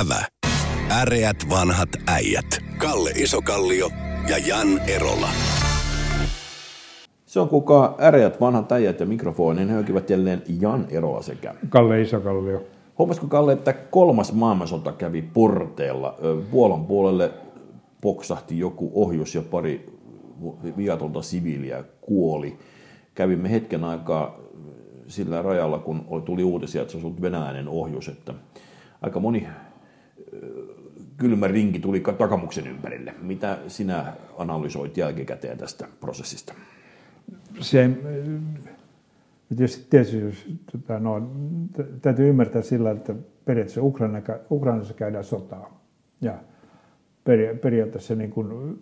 Ävä. Äreät vanhat äijät. Kalle Isokallio ja Jan Erola. Se on kuka äreät vanhat äijät ja mikrofonin höykivät jälleen Jan Erola sekä. Kalle Isokallio. Huomasiko Kalle, että kolmas maailmansota kävi porteella? Puolan puolelle poksahti joku ohjus ja pari viatonta siviiliä kuoli. Kävimme hetken aikaa sillä rajalla, kun oli- tuli uutisia, että se olisi ollut venäläinen ohjus, että aika moni kylmä rinki tuli ka- takamuksen ympärille. Mitä sinä analysoit jälkikäteen tästä prosessista? Se, tietysti, tietysti jos, tota, no, tä- täytyy ymmärtää sillä, että periaatteessa Ukraina, Ukrainassa käydään sotaa. Ja peri, periaatteessa niin kun,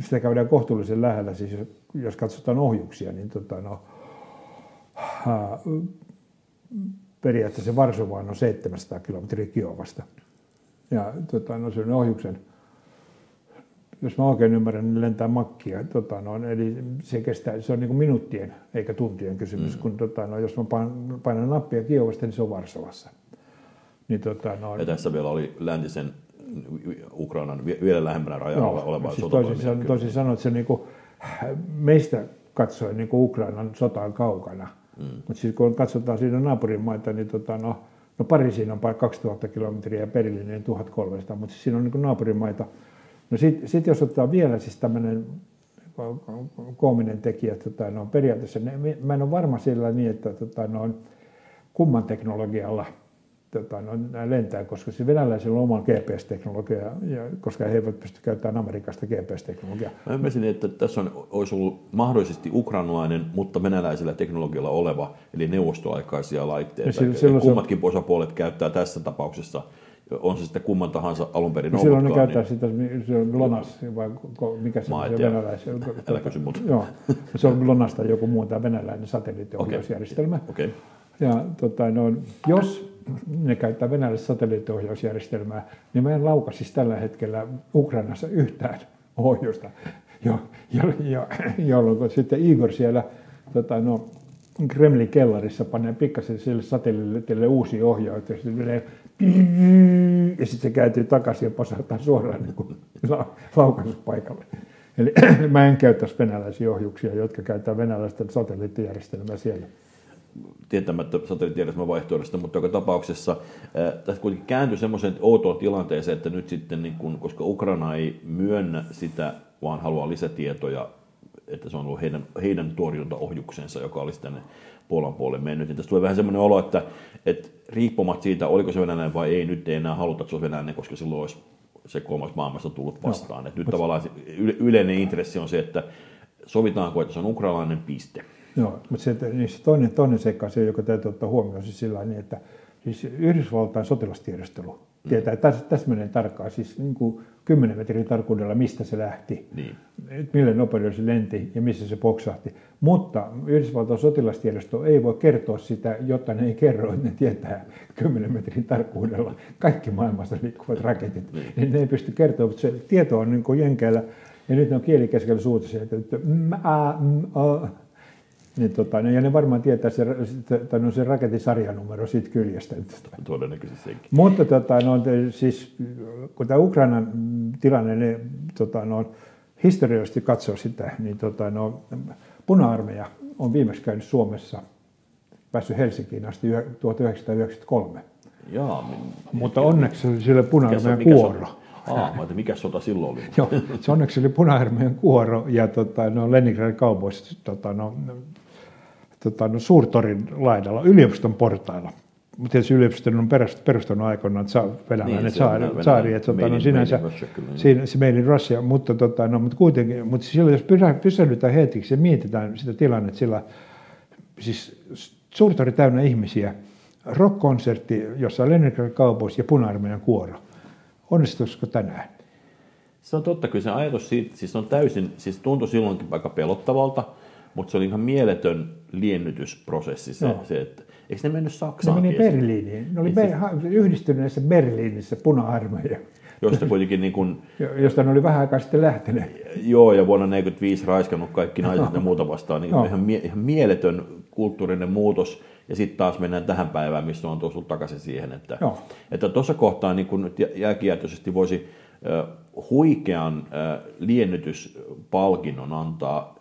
sitä käydään kohtuullisen lähellä, siis jos, jos katsotaan ohjuksia, niin tota, no, ää, periaatteessa Varsovaan on 700 kilometriä Kiovasta. Ja tota, no, sen ohjuksen jos mä oikein ymmärrän, niin lentää makkia. Tota, no, eli se, kestää, se on niin kuin minuuttien eikä tuntien kysymys, mm. kun tota, no, jos mä painan, nappia Kiovasta, niin se on Varsovassa. Niin, tota, no, Ja tässä vielä oli läntisen Ukrainan vie- vielä lähempänä rajalla oleva siis toisin, san- toisin sanoen, että se niin kuin, meistä katsoen niin kuin Ukrainan sota on kaukana. Mm. Mutta siis kun katsotaan siinä naapurimaita, niin tota, no, no Pariisiin on 2000 kilometriä ja Berliiniin 1300, mutta siis siinä on niin naapurimaita. No sitten sit jos ottaa vielä siis tämmöinen koominen tekijä, tota, no, periaatteessa ne, mä en ole varma sillä niin, että tota, no, kumman teknologialla tota, no, lentää, koska se venäläisillä on oma GPS-teknologia, ja, koska he eivät pysty käyttämään Amerikasta GPS-teknologiaa. Mä ymmärsin, että tässä on, olisi ollut mahdollisesti ukrainalainen, mutta venäläisellä teknologialla oleva, eli neuvostoaikaisia laitteita. Ja silloin- Ja silloin se- kummatkin osapuolet käyttää tässä tapauksessa, on se sitten kumman tahansa alun perin Ja silloin ne käyttää sitä, se on GLONASS, vai mikä se on en se tiedä. venäläisen. Älä kysy multa. Joo, se on GLONASS tai joku muu tämä venäläinen satelliittiohjausjärjestelmä. Okei. Ja tota, no, jos ne käyttää venäläistä satelliittiohjausjärjestelmää, niin mä en lauka siis tällä hetkellä Ukrainassa yhtään ohjusta, jo, jo, jo, jolloin sitten Igor siellä tota, no, Kremlin kellarissa panee pikkasen sille satelliitille uusia ohjaus, ja sitten ja sitten se kääntyy takaisin ja pasahtaa suoraan niin kuin la- laukaisupaikalle. Eli mä en käyttäisi venäläisiä ohjuksia, jotka käyttää venäläistä satelliittijärjestelmää siellä. Tietämättä satelliittijärjestelmän vaihtoehdosta, mutta joka tapauksessa tässä kuitenkin kääntyi semmoiseen outoon tilanteeseen, että nyt sitten, niin kun, koska Ukraina ei myönnä sitä, vaan haluaa lisätietoja, että se on ollut heidän, heidän torjuntaohjuksensa, joka olisi tänne Puolan puolelle mennyt, niin tässä tulee vähän semmoinen olo, että, että riippumatta siitä, oliko se venäläinen vai ei, nyt ei enää haluta, että se on venäläinen, koska silloin olisi se kolmas maailmasta tullut vastaan. No, että nyt tavallaan se yleinen intressi on se, että sovitaanko, että se on ukrainalainen piste. Joo, mutta se, niin se toinen, toinen seikka, se, joka täytyy ottaa huomioon, siis sillä niin, että siis Yhdysvaltain sotilastiedostelu tietää täs, täsmälleen tarkkaan, siis niin kuin 10 metrin tarkkuudella, mistä se lähti, Niin. millä nopeudella se lenti ja missä se poksahti. Mutta Yhdysvaltain sotilastiedosto ei voi kertoa sitä, jotta ne ei kerro, että ne tietää 10 metrin tarkkuudella kaikki maailmasta liikkuvat raketit. Niin. Ne ei pysty kertoa, mutta se tieto on niin kuin jenkeillä, ja nyt ne on kielikeskellä suutuisia, että mm, a, mm, a, niin tota, no, ja ne varmaan tietää se, tai no, se raketin sarjanumero siitä kyljestä. Todennäköisesti senkin. Mutta tota, no, siis, kun tämä Ukrainan tilanne, niin, tota, no, historiallisesti katsoo sitä, niin tota, no, puna-armeija on viimeksi käynyt Suomessa, päässyt Helsinkiin asti yhä- 1993. Jaa, min- Mutta onneksi oli sille puna-armeijan se- kuoro. Aa, mä mikä sota silloin oli? Joo, se onneksi oli puna-armeijan kuoro ja tota, no, Leningradin kaupoissa tota, no, tota, no, Suurtorin laidalla, yliopiston portailla. Mutta tietysti yliopiston on perust- perustanut aikoinaan venäläinen Niin, saari, saari että tota, no, in- sinänsä, siinä, se made in Russia, mutta, tota, no, mutta kuitenkin, mutta silloin jos pysä- pysähdytään hetkeksi ja mietitään sitä tilannetta, sillä siis Suurtori täynnä ihmisiä, rock-konsertti, jossa on Leningradin kaupoissa ja puna-armeijan kuoro. Onnistuisiko tänään? Se on totta, kyllä se ajatus siitä, siis on täysin, siis tuntui silloinkin aika pelottavalta, mutta se oli ihan mieletön liennytysprosessi se, Joo. se että Eikö ne mennyt Ne Saksaan? meni Berliiniin. Ne oli Ber- ha- yhdistyneessä Berliinissä puna-armeija, Josta kuitenkin niin kuin, jo- josta ne oli vähän aikaa sitten lähteneet. joo, ja vuonna 1945 raiskannut kaikki naiset ja muuta vastaan. Niin Joo. ihan, mie- ihan mieletön kulttuurinen muutos. Ja sitten taas mennään tähän päivään, missä on tullut takaisin siihen, että Joo. että tuossa kohtaa niin kun nyt jä- jälkijätöisesti voisi huikean liennytyspalkinnon antaa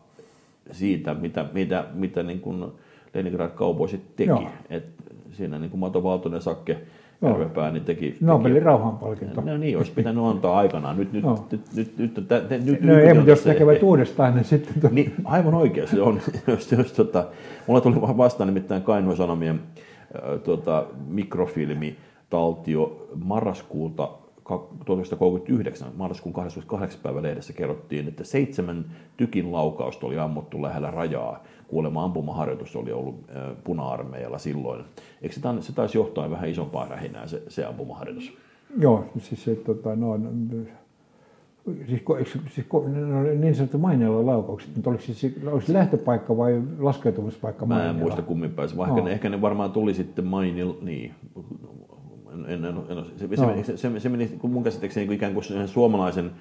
siitä, mitä, mitä, mitä niin kuin Leningrad Cowboysit teki. Joo. Et siinä niin kuin Mato Valtonen Sakke. Järvepää niin teki, Nobelin teki rauhanpalkinto. No niin, olisi pitänyt antaa aikanaan. Nyt, nyt, Joo. nyt, nyt, nyt, nyt, nyt, nyt No ei, mutta jos ehkä- uudestaan, niin sitten... to- niin, aivan oikein se on. jos, jos, tota, mulla tuli vastaan nimittäin Kainuun Sanomien äh, tota, mikrofilmitaltio marraskuulta ka- 1939, marraskuun 28. päivä lehdessä kerrottiin, että seitsemän tykin laukausta oli ammuttu lähellä rajaa. Kuulemma ampumaharjoitus oli ollut puna-armeijalla silloin. Eikö se, se taisi johtaa vähän isompaa rähinää se, se ampumaharjoitus? Joo, siis se, tota, no, no, siis, siis oli niin sanottu maineella laukaukset, mutta oliko siis, olisi lähtöpaikka vai laskeutumispaikka Mä en muista kummin päin. se- Vaikka Joo. ne, ehkä ne varmaan tuli sitten mainil, niin. En, en, en, se, se, meni, se, se, se meni kun mun käsittääkseni niin ikään kuin sen suomalaisen,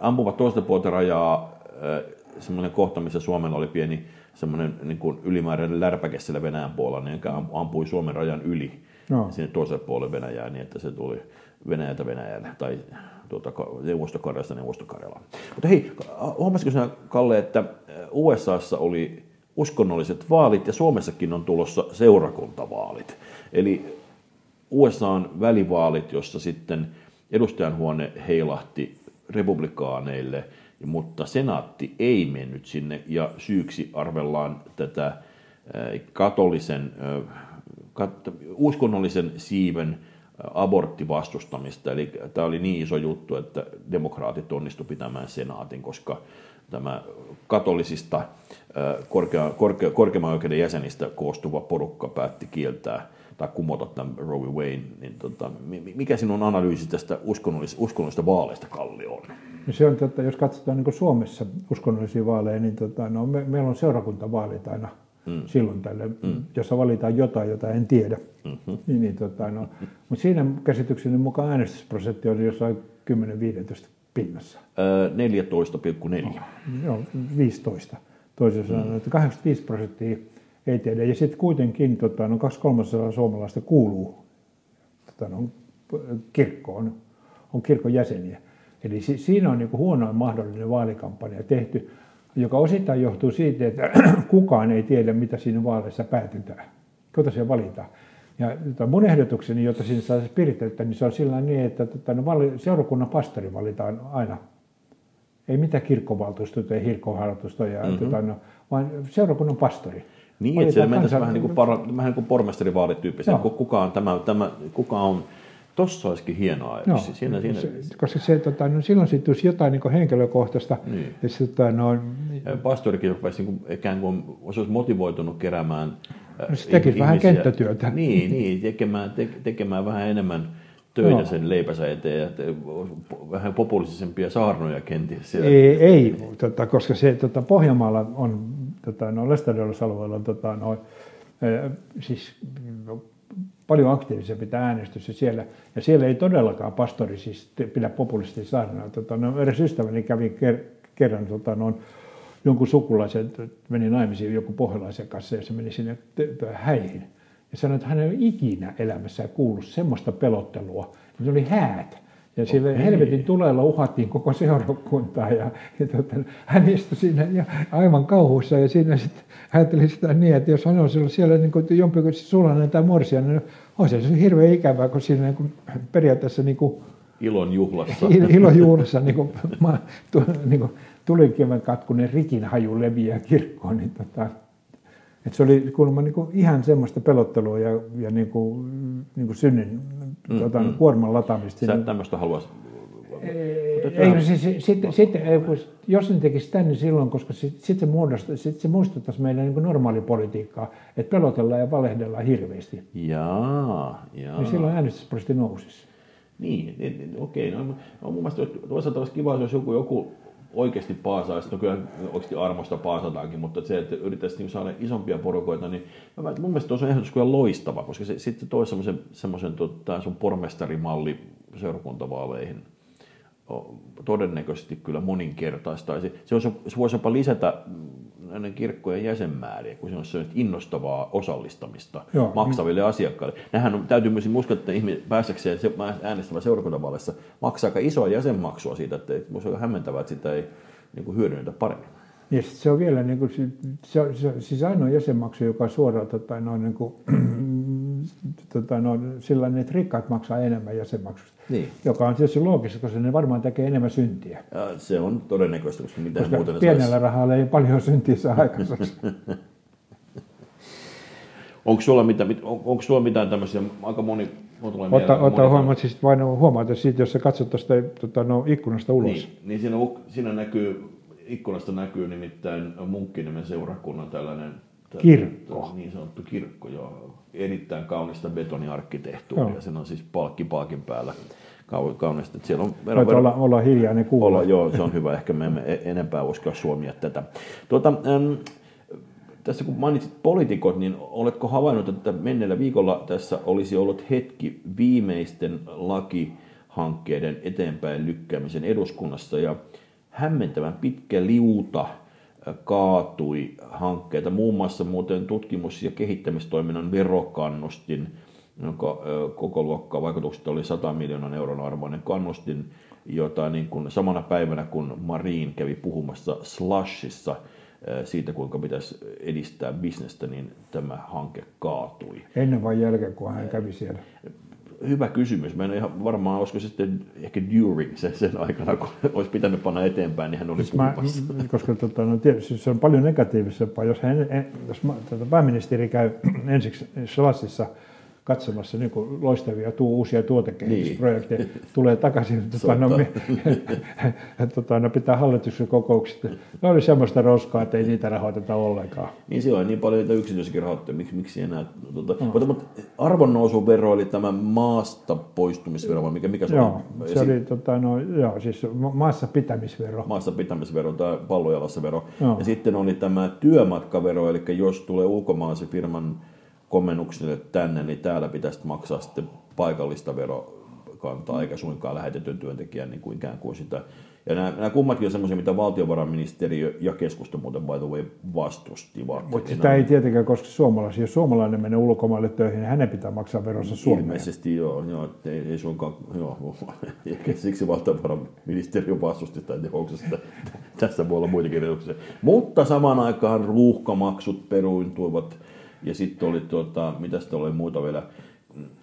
ampuvat toista puolta rajaa, äh, semmoinen kohta, missä Suomella oli pieni semmoinen niin kuin ylimääräinen lärpäke siellä Venäjän puolella, niin joka ampui Suomen rajan yli Joo. sinne toiselle puolelle Venäjää, niin että se tuli Venäjältä Venäjälle tai tuota, Neuvostokarjalasta Neuvostokarjalaan. Mutta hei, huomasitko sinä, Kalle, että USAssa oli uskonnolliset vaalit ja Suomessakin on tulossa seurakuntavaalit. Eli USAn välivaalit, jossa sitten edustajanhuone heilahti republikaaneille, mutta senaatti ei mennyt sinne ja syyksi arvellaan tätä katolisen, kat- uskonnollisen siiven aborttivastustamista. Eli tämä oli niin iso juttu, että demokraatit onnistu pitämään senaatin, koska tämä katolisista korkea, korkea, oikeuden jäsenistä koostuva porukka päätti kieltää tai kumota tämän Roe. Wayne, niin tota, mi- mikä sinun analyysi tästä uskonnollis, uskonnollisesta vaaleista, Kalli, on? No se on, tota, jos katsotaan niin Suomessa uskonnollisia vaaleja, niin tota, no, me, meillä on seurakuntavaalit aina mm. silloin tälle, mm. jossa valitaan jotain, jota en tiedä. Mm-hmm. Niin, niin, tota, no, mutta siinä käsitykseni mukaan äänestysprosentti oli jossain 10-15 pinnassa. Öö, 14,4. Joo, 15. Toisin sanoen, että 85 prosenttia ei tiedä. Ja sitten kuitenkin tota, no kaksi kolmasosaa suomalaista kuuluu tota, no, kirkkoon, on kirkon jäseniä. Eli si- siinä on niin huonoin mahdollinen vaalikampanja tehty, joka osittain johtuu siitä, että kukaan ei tiedä, mitä siinä vaaleissa päätetään. Ketä siellä valitaan. Ja tota, mun ehdotukseni, jotta siinä saisi piriteyttä, niin se on sillä niin, että tota, no, vali- seurakunnan pastori valitaan aina ei mitään kirkkovaltuustoja ja mm-hmm. tota, no, vaan seurakunnan pastori. Niin, että siellä mentäisiin vähän niin kuin, para, vähän niin kuin pormestarivaalityyppisiä. Joo. Ku- Kuka on tämä, tämä, kuka on, tossa olisikin hienoa. Joo, Siinä, siinä, se, koska se, tota, no, silloin siitä tulisi jotain niin henkilökohtaista. Niin. Ja se, tota, no, pastorikin rupesi niin kuin, ikään kuin, se olisi motivoitunut keräämään äh, No se tekisi vähän kenttätyötä. Niin, niin tekemään, te, tekemään vähän enemmän töitä Joo. sen leipänsä eteen ja te, vähän populistisempia saarnoja kenties siellä. ei, ei tota, koska se tota, Pohjanmaalla on, tota, no Lestadiolasalueella on tota, no, siis no, paljon aktiivisempi tämä äänestys ja siellä, ja siellä ei todellakaan pastori siis pidä populistisia saarnoja. Tota, no, eräs ystäväni kävi ker, kerran tota, no, jonkun sukulaisen, meni naimisiin joku pohjalaisen kanssa ja se meni sinne häihin. Ja sanoi, että hän ei ole ikinä elämässään kuullut semmoista pelottelua. Se oli häät. Ja sillä Okei. helvetin tulella uhattiin koko seurakuntaa ja, ja tota, hän istui siinä ja aivan kauhuissa ja siinä sitten ajatteli sitä niin, että jos hän on siellä, siellä niin kuin jompikin sulainen tai morsia, niin on se hirveän ikävää, kun siinä niin kuin, periaatteessa niin kuin, Ilon juhlassa. il- ilojuhlassa niin kuin, ma, tu, niin kuin, tulikiven katkunen rikin haju leviää kirkkoon, niin tota, että se oli kuulemma niin kuin ihan semmoista pelottelua ja, ja niin kuin, niin kuin synnin mm, tota, mm. kuorman lataamista. Sä tämmöistä haluaisi. ei, no siis, sitten, jos ne tekisi tämän, niin silloin, koska sitten sit se, muodosta, sit se muistuttaisi meidän niin normaalipolitiikkaa, että pelotellaan ja valehdellaan hirveästi. Jaa, jaa. Niin silloin äänestysprosentti nousisi. Niin, niin, niin okei. No, no, mun mielestä toisaalta olisi kiva, jos joku, joku oikeasti paasaisi, no kyllä oikeasti armosta paasataankin, mutta se, että yrittäisi niin saada isompia porukoita, niin mä, mun mielestä tuossa on ehdotus kyllä loistava, koska se sitten toi semmoisen, semmoisen tota, sun pormestarimalli seurakuntavaaleihin todennäköisesti kyllä moninkertaistaisi. Se, olisi, se voisi jopa lisätä näiden kirkkojen jäsenmääriä, kun se on se innostavaa osallistamista Joo. maksaville asiakkaille. Nähän on, täytyy myös muistaa, että ihminen päästäkseen äänestämään seurakuntavaaleissa maksaa aika isoa jäsenmaksua siitä, että se on hämmentävää, että sitä ei niin kuin hyödynnetä paremmin. Ja se on vielä niin kuin, se, se, siis ainoa jäsenmaksu, joka suoraan tota, noin, niin kuin, tota, noin, sillä että rikkaat maksaa enemmän jäsenmaksusta. Niin. Joka on tietysti loogista, koska ne varmaan tekee enemmän syntiä. Ja se on todennäköistä, koska mitään koska muuta pienellä saisi. rahalla ei paljon syntiä saa aikaiseksi. onko sulla, mitä, on, onko sulla mitään tämmöisiä, aika moni Ota, ota huomioon, siis vain huomaat, että siitä, jos sä katsot tuosta tota, no, ikkunasta ulos. Niin, niin siinä, siinä näkyy ikkunasta näkyy nimittäin Munkkinimen seurakunnan tällainen kirkko. Niin sanottu kirkko, joo. Erittäin kaunista betoniarkkitehtuuria. Joo. Sen on siis palkki paakin päällä kaunista. Siellä on vero, vero, olla, olla hiljainen kuulla. Olla, joo, se on hyvä. Ehkä me emme e- enempää voisikaan suomia tätä. Tuota, ähm, tässä kun mainitsit poliitikot, niin oletko havainnut, että menneellä viikolla tässä olisi ollut hetki viimeisten lakihankkeiden eteenpäin lykkäämisen eduskunnassa ja hämmentävän pitkä liuta kaatui hankkeita, muun muassa muuten tutkimus- ja kehittämistoiminnan verokannustin, jonka koko luokkaa vaikutukset oli 100 miljoonan euron arvoinen kannustin, jota niin kuin samana päivänä kun Marin kävi puhumassa Slashissa siitä, kuinka pitäisi edistää bisnestä, niin tämä hanke kaatui. Ennen vai jälkeen, kun hän kävi siellä? Hyvä kysymys. Mä en ihan varmaan, olisiko sitten ehkä during sen, sen aikana, kun olisi pitänyt panna eteenpäin, niin hän oli siis mä, Koska tota, no, tietysti se on paljon negatiivisempaa, jos, hän, jos mä, tota, pääministeri käy ensiksi Slassissa – katsomassa niin kuin loistavia tuu, uusia tuotekehitysprojekteja, niin. tulee takaisin, tota, no, me, tota, no, pitää hallituksen kokoukset. Ne oli semmoista roskaa, että ei niitä rahoiteta ollenkaan. Niin siellä on niin paljon niitä yksityisiäkin rahoittajia, miksi, miksi enää. Tota, no. mutta, mutta arvonnousuvero oli tämä maasta poistumisvero, mikä, mikä se joo, on? Se oli, tota, no, joo, siis maassa pitämisvero. Maassa pitämisvero, tämä pallojalassa vero. Ja sitten oli tämä työmatkavero, eli jos tulee ulkomaalaisen firman komennuksille tänne, niin täällä pitäisi maksaa sitten paikallista verokantaa, eikä suinkaan lähetetyn työntekijän niin kuin ikään kuin sitä. Ja nämä, nämä kummatkin on semmoisia, mitä valtiovarainministeriö ja keskusta muuten by the way vastustivat. Mutta sitä ei tietenkään koske suomalaisia. Jos suomalainen menee ulkomaille töihin, niin hänen pitää maksaa veronsa Suomeen. Ilmeisesti joo, joo ei, ei suinkaan, joo, siksi valtiovarainministeriö vastusti sitä, tässä voi olla muitakin edellytyksiä. Mutta samaan aikaan ruuhkamaksut peruintuivat ja sitten oli, tuota, mitä sitten oli muuta vielä,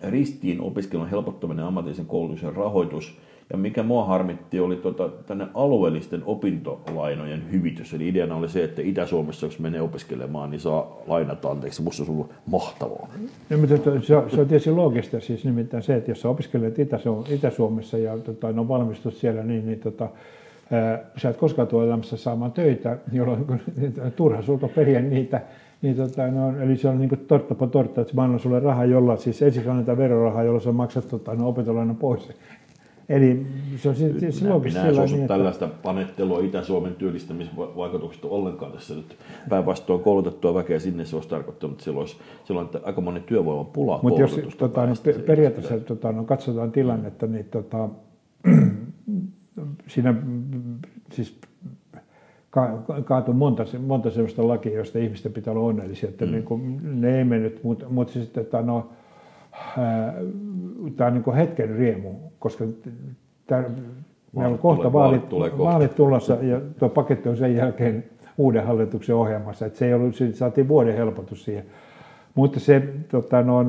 ristiin opiskelun helpottaminen ammatillisen koulutuksen rahoitus. Ja mikä mua harmitti, oli tuota, tänne alueellisten opintolainojen hyvitys. Eli ideana oli se, että Itä-Suomessa, jos menee opiskelemaan, niin saa lainata anteeksi. Musta se on ollut mahtavaa. No, mutta se, on, se on tietysti loogista, siis nimittäin se, että jos sä opiskelet Itä-Suomessa ja tota, no, valmistut siellä, niin, niin tota, sä et koskaan tule elämässä saamaan töitä, jolloin turha sulta periä niitä niin tota, no, eli se on niin tortta po tortta, että mä annan sulle rahaa, jolla siis ensin annetaan verorahaa, jolla sä maksat tota, no, opintolainan pois. Eli se on siis, siis loogista minä, minä en niin, tällaista että... panettelua Itä-Suomen työllistämisvaikutuksista ollenkaan tässä nyt. Päinvastoin koulutettua väkeä sinne se olisi tarkoittanut, että siellä olisi, siellä on aika monen työvoiman pula Mutta jos tota, no, periaatteessa tota, no, katsotaan tilannetta, niin tota, siinä siis kaatui monta, monta sellaista lakia, joista ihmisten pitää olla onnellisia, että mm. niin kuin, ne ei mennyt, mutta, mutta siis, että no, tämä on niin kuin hetken riemu, koska tämä, meillä on kohta vaalit, vaalit, vaalit tulossa ja tuo paketti on sen jälkeen uuden hallituksen ohjelmassa, että se ei ollut, saatiin vuoden helpotus siihen. Mutta se, tota, no,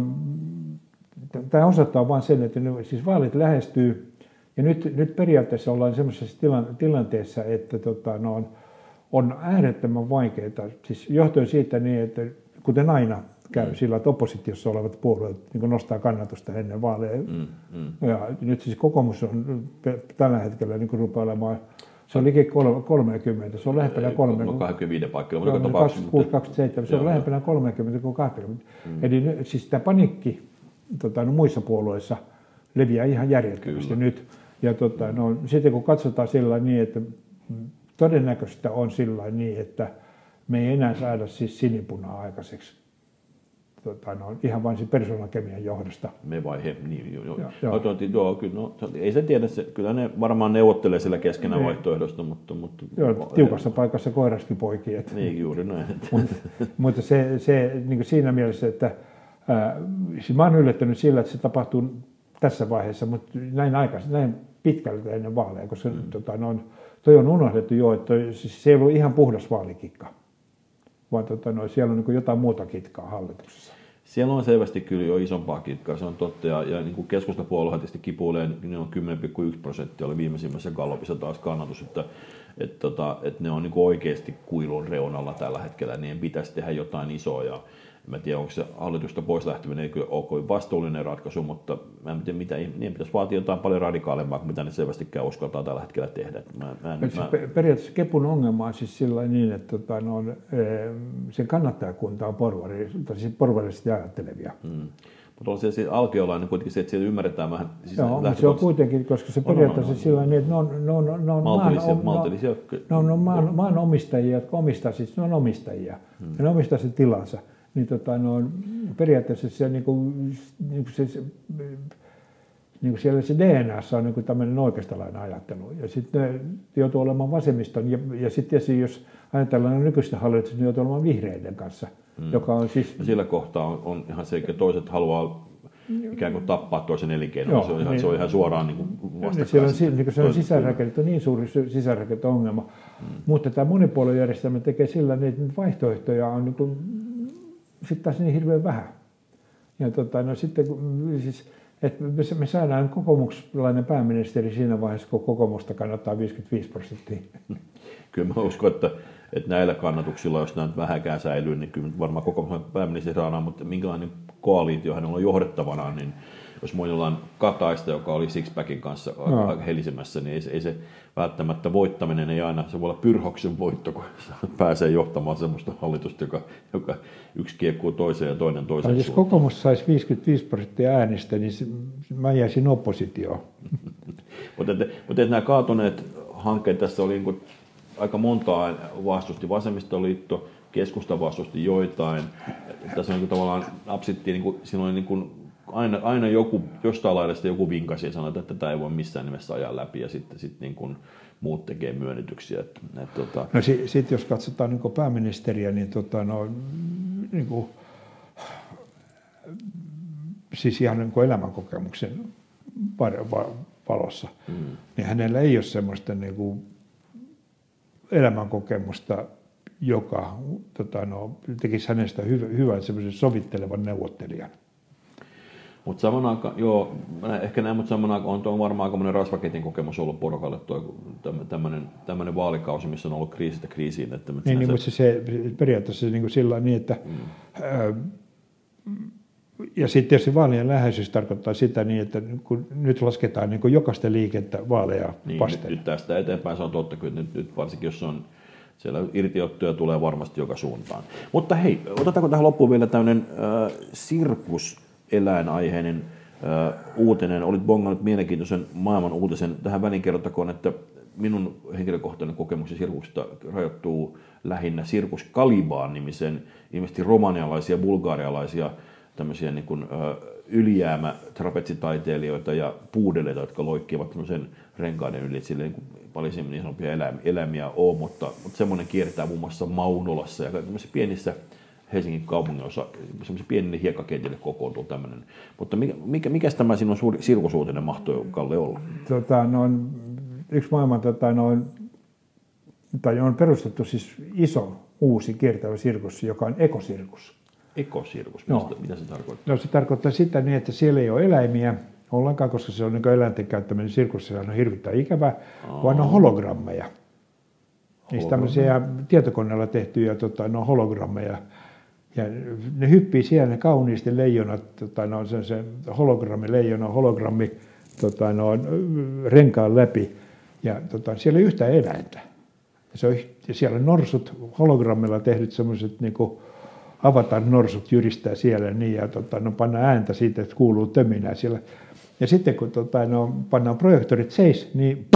tämä osoittaa vain sen, että ne, siis vaalit lähestyy ja nyt, nyt periaatteessa ollaan sellaisessa tilanteessa, että tota, no, on äärettömän vaikeaa, siis johtuen siitä niin, että kuten aina käy mm. sillä, että oppositiossa olevat puolueet niin nostaa kannatusta ennen vaaleja. Mm, mm. Ja nyt siis kokoomus on tällä hetkellä niin rupeaa olemaan se on liki 30, se on lähempänä 30. No 25 paikkaa, mutta 26, 27, se on lähempänä 30 kuin 20. Mm. Eli siis tämä panikki tota, no, muissa puolueissa leviää ihan järjettömästi nyt. Ja tota, no, sitten kun katsotaan sillä niin, että todennäköistä on sillä niin, että me ei enää saada siis sinipunaa aikaiseksi tota, no, ihan vain se persoonakemian johdosta. Me vai he, niin joo. joo. joo. No, joo kyllä, no, ei se tiedä, se, kyllä ne varmaan neuvottelee sillä keskenään niin. vaihtoehdosta, mutta... mutta joo, tiukassa ei, paikassa koiraskin poikii. Että, niin, juuri näin. mutta, mutta se, se niin siinä mielessä, että ää, siis mä olen yllättynyt sillä, että se tapahtuu tässä vaiheessa, mutta näin aikaisin, näin pitkältä ennen vaaleja, koska mm. tota, no, toi on unohdettu jo, että siis se ei ollut ihan puhdas vaalikikka, vaan tota, no, siellä on niin jotain muuta kitkaa hallituksessa. Siellä on selvästi kyllä jo isompaa kitkaa, se on totta. Ja, ja niin kuin tietysti kipuilee, niin ne on 10,1 prosenttia, oli viimeisimmässä Gallopissa taas kannatus, että, että, tota, että ne on niin oikeasti kuilun reunalla tällä hetkellä, niin pitäisi tehdä jotain isoa. Ja, Mä en tiedä, onko se hallitusta pois lähteminen ei kyllä ole kovin vastuullinen ratkaisu, mutta mä en tiedä, mitä, niin pitäisi vaatia jotain paljon radikaalempaa kuin mitä ne selvästikään uskaltaa tällä hetkellä tehdä. Mä, mä en, mä... Periaatteessa Kepun ongelma on siis sillä niin, että tota, no, sen kannattajakunta on porvari, tai siis porvarisesti ajattelevia. Hmm. Mutta on se, se alkiolainen kuitenkin se, että siellä ymmärretään vähän. Siis Joo, mutta se on kuitenkin, koska se periaatteessa on, sillä niin, että ne on, ne on, ne on maltillisia, maan, maltillisia. Ne on, ne on maan, maan omistajia, jotka omistaa, siis ne on omistajia. Hmm. Ja ne omistaa sen tilansa niin tota, no, periaatteessa se, niin kuin, niin kuin se, se niin kuin siellä se DNA on niin kuin tämmöinen oikeistolainen ajattelu. Ja sitten ne joutuu olemaan vasemmiston. Ja, ja sitten tietysti jos ajatellaan nykyistä hallitusta, niin joutuu olemaan vihreiden kanssa. Hmm. Joka on siis... Ja sillä kohtaa on, on ihan se, että toiset haluaa ikään kuin tappaa toisen elinkeinon. Joo, se, on ihan, niin, se on ihan suoraan niin vastakkain. Siellä on, niin se on sisäänrakennettu, niin suuri sisäänrakennettu ongelma. Hmm. Mutta tämä monipuoluejärjestelmä tekee sillä, että vaihtoehtoja on niin kuin sitten taas niin hirveän vähän. Ja tota, no sitten siis, että me saadaan kokoomuslainen pääministeri siinä vaiheessa, kun kokoomusta kannattaa 55 prosenttia. Kyllä mä uskon, että, että näillä kannatuksilla, jos nämä vähäkään säilyy, niin kyllä varmaan kokoomuslainen pääministeri saadaan, mutta minkälainen koaliitio hänellä on johdettavana, niin jos muillaan Kataista, joka oli Sixpackin kanssa no. aika helisemässä, niin ei, ei se välttämättä voittaminen ei aina, se voi olla pyrhoksen voitto, kun pääsee johtamaan sellaista hallitusta, joka, joka yksi kiekkuu toiseen ja toinen toiseen. Jos kokoomus saisi 55 prosenttia äänistä, niin mä jäisin oppositioon. mutta, mutta nämä kaatuneet hankkeet, tässä oli niin kuin aika montaa vastusti vasemmistoliitto, keskusta vastusti joitain. Tässä on niin kuin tavallaan napsittiin, niin kuin, oli niin kuin aina, aina joku, jostain laidasta joku vinkasi ja sanoi, että tätä ei voi missään nimessä ajaa läpi ja sitten sit niin kuin muut tekee myönnytyksiä. Että, että, tota... No sitten sit jos katsotaan niin pääministeriä, niin, tota, no, niin kuin, siis ihan niin kuin elämänkokemuksen valossa, mm. niin hänellä ei ole semmoista niin kuin elämänkokemusta, joka tota, no, tekisi hänestä hyvän, hyvän sovittelevan neuvottelijan. Mutta saman aikaan, joo, ehkä näin, mutta saman aikaan on tuo varmaan aikamoinen rasvaketin kokemus ollut porukalle tuo tämmöinen vaalikausi, missä on ollut kriisistä kriisiin. Että niin, niin, mutta se periaatteessa niin kuin sillä niin, että mm. ää, ja sitten tietysti vaalien läheisyys tarkoittaa sitä niin, että kun nyt lasketaan niin kuin jokaista liikettä vaaleja niin, Nyt, nyt, tästä eteenpäin se on totta kyllä, nyt, nyt varsinkin jos on siellä irtiottoja tulee varmasti joka suuntaan. Mutta hei, otetaanko tähän loppuun vielä tämmöinen äh, sirkus eläinaiheinen uh, uutinen. Olit bongannut mielenkiintoisen maailman uutisen. Tähän väliin kerrottakoon, että minun henkilökohtainen kokemukseni sirkuksesta rajoittuu lähinnä Sirkus Kalibaan nimisen, ilmeisesti romanialaisia, bulgaarialaisia tämmöisiä niin kuin, uh, ylijäämä trapetsitaiteilijoita ja puudeleita, jotka loikkivat sen renkaiden yli, sille niin paljon niin sanotuja eläimiä, eläimiä on, mutta, mutta semmoinen kiertää muun muassa Maunolassa ja pienissä Helsingin kaupungin osa, semmoisen pienille hiekkakentille kokoontuu tämmöinen. Mutta mikä, mikä, mikä tämä sinun suuri sirkusuutinen mahtoi, Kalle, olla? Tota, noin, yksi maailman tota, noin, tai on perustettu siis iso uusi kiertävä sirkus, joka on ekosirkus. Ekosirkus, no. mitä se tarkoittaa? No se tarkoittaa sitä niin, että siellä ei ole eläimiä ollenkaan, koska se on niin eläinten käyttäminen sirkus, se on hirvittävän ikävä, vaan on hologrammeja. Niistä tämmöisiä tietokoneella tehtyjä tota, no, hologrammeja, ja ne hyppii siellä ne kauniisti leijonat, tota, no, se, se hologrammi, leijona, hologrammi tota, no, renkaan läpi. Ja tota, siellä ei yhtään eläintä. Ja se on, ja siellä norsut, hologrammilla tehdyt semmoiset niin avatar-norsut jyristää siellä niin, ja tota, no, panna ääntä siitä, että kuuluu töminää siellä. Ja sitten kun tota, no, pannaan projektorit seis, niin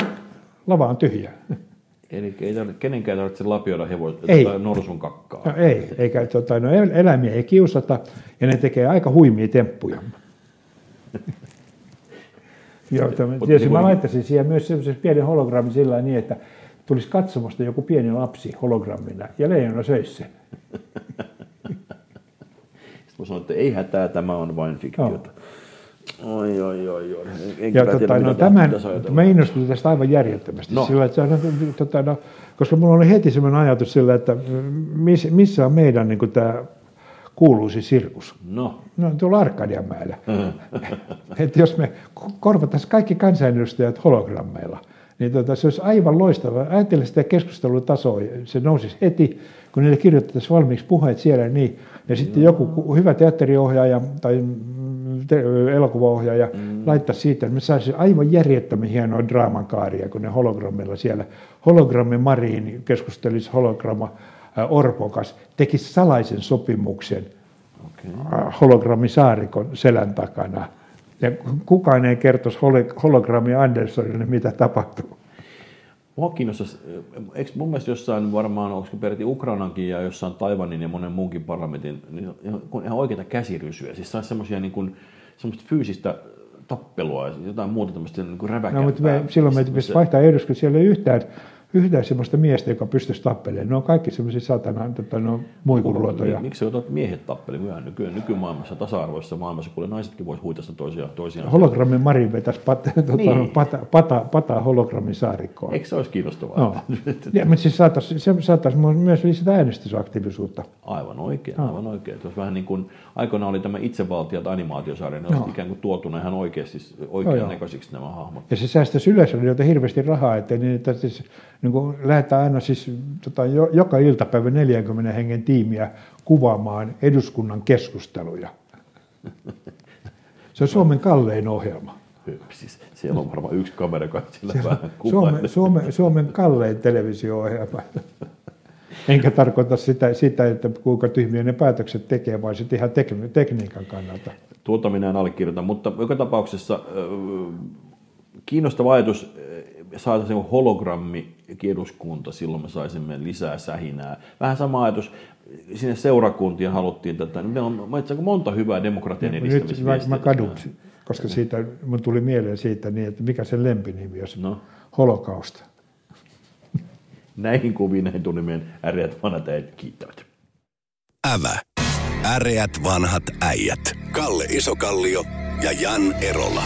lava on tyhjä. Eli ei tarvitse, kenenkään tarvitse lapioida hevosta Ei. tai norsun kakkaa. No ei, eikä tota, no, el- eläimiä ei kiusata ja ne tekee aika huimia temppuja. Joo, tietysti niin mä laittaisin siihen myös semmoisen pienen hologrammin sillä niin, että tulisi katsomasta joku pieni lapsi hologrammina ja leijona söisi sen. Sitten mä sanoin, että ei hätää, tämä on vain fiktiota. Oi, oi, oi, oi. En, Ja tota, tiedä, no, tämän, mä innostuin tästä aivan järjettömästi. No. No. Sillä, että, tota, no, koska mulla oli heti sellainen ajatus sillä, että miss, missä on meidän niin tämä kuuluisi sirkus. No, No tuolla Arkadianmäellä. että jos me korvattaisiin kaikki kansanedustajat hologrammeilla, niin tota, se olisi aivan loistava. Ajattele sitä keskustelutasoa, se nousisi heti, kun niille kirjoitettaisiin valmiiksi puheet siellä niin. Ja sitten joku ku- hyvä teatteriohjaaja tai mm, elokuvaohjaaja mm. laittaisi siitä, että me saisi aivan järjettömän hienoa draaman kaaria, kun ne hologrammilla siellä. Hologrammi Mariin keskustelisi hologramma äh, Orpokas, tekisi salaisen sopimuksen okei. Äh, hologrammisaarikon selän takana. Ja kukaan ei kertoisi holo- hologrammi Anderssonille, mitä tapahtuu. Mua kiinnostaisi, eikö mun mielestä jossain varmaan, onko peräti Ukrainankin ja jossain Taivanin ja monen muunkin parlamentin, niin ihan, kun ihan oikeita käsirysyjä, siis saisi semmoisia niin kuin, semmoista fyysistä tappelua ja jotain muuta tämmöistä niin kuin räväkämpää. No, mutta me, silloin me pitäisi vaihtaa eduskunta, siellä ei yhtään, yhtään sellaista miestä, joka pystyisi tappelemaan. Ne on kaikki sellaisia satana, tota, no. Niin, Miksi otat miehet tappeli? Kyllä nyky, nykymaailmassa, tasa-arvoisessa maailmassa, kuule naisetkin vois huitasta toisia, toisiaan. Hologrammin Mari vetäisi pat, tota, Niin. no, pata, pata, pata hologrammin saarikkoon. Eikö se olisi kiinnostavaa? No. Ja, mutta siis saataisiin, se saataisiin myös lisätä äänestysaktiivisuutta. Aivan oikein, aivan oikein. Olisi vähän niin kuin aikoinaan oli tämä itsevaltiat animaatiosarja, ne olisi Joo. ikään kuin tuotuna ihan oikeasti oikean joo. näköisiksi nämä hahmot. Ja se säästäisi yleisölle hirveästi rahaa, että niin, että siis, niin kuin lähdetään aina siis, tota, jo, joka iltapäivä 40 hengen tiimiä kuvaamaan eduskunnan keskusteluja. Se on Suomen kallein ohjelma. Siis siellä on varmaan yksi kamera, joka sillä Se on vähän. Suomen, Suomen, Suomen kallein televisio-ohjelma. Enkä tarkoita sitä, sitä, että kuinka tyhmiä ne päätökset tekee, vaan sitten ihan tek- tekniikan kannalta. Tuota minä en allekirjoita, mutta joka tapauksessa kiinnostava ajatus, äh, saataisiin hologrammi eduskunta, silloin me saisimme lisää sähinää. Vähän sama ajatus, sinne seurakuntien haluttiin tätä. Meillä on asiassa monta hyvää demokratian Nyt mä, edistämisviestiä. mä kadut, koska siitä, mun tuli mieleen siitä, niin, että mikä sen lempinimi olisi. No. Holokausta. Näihin kuviin, näihin tunnimien äreät vanhat äijät kiittävät. Ävä. Äreät vanhat äijät. Kalle Isokallio ja Jan Erola.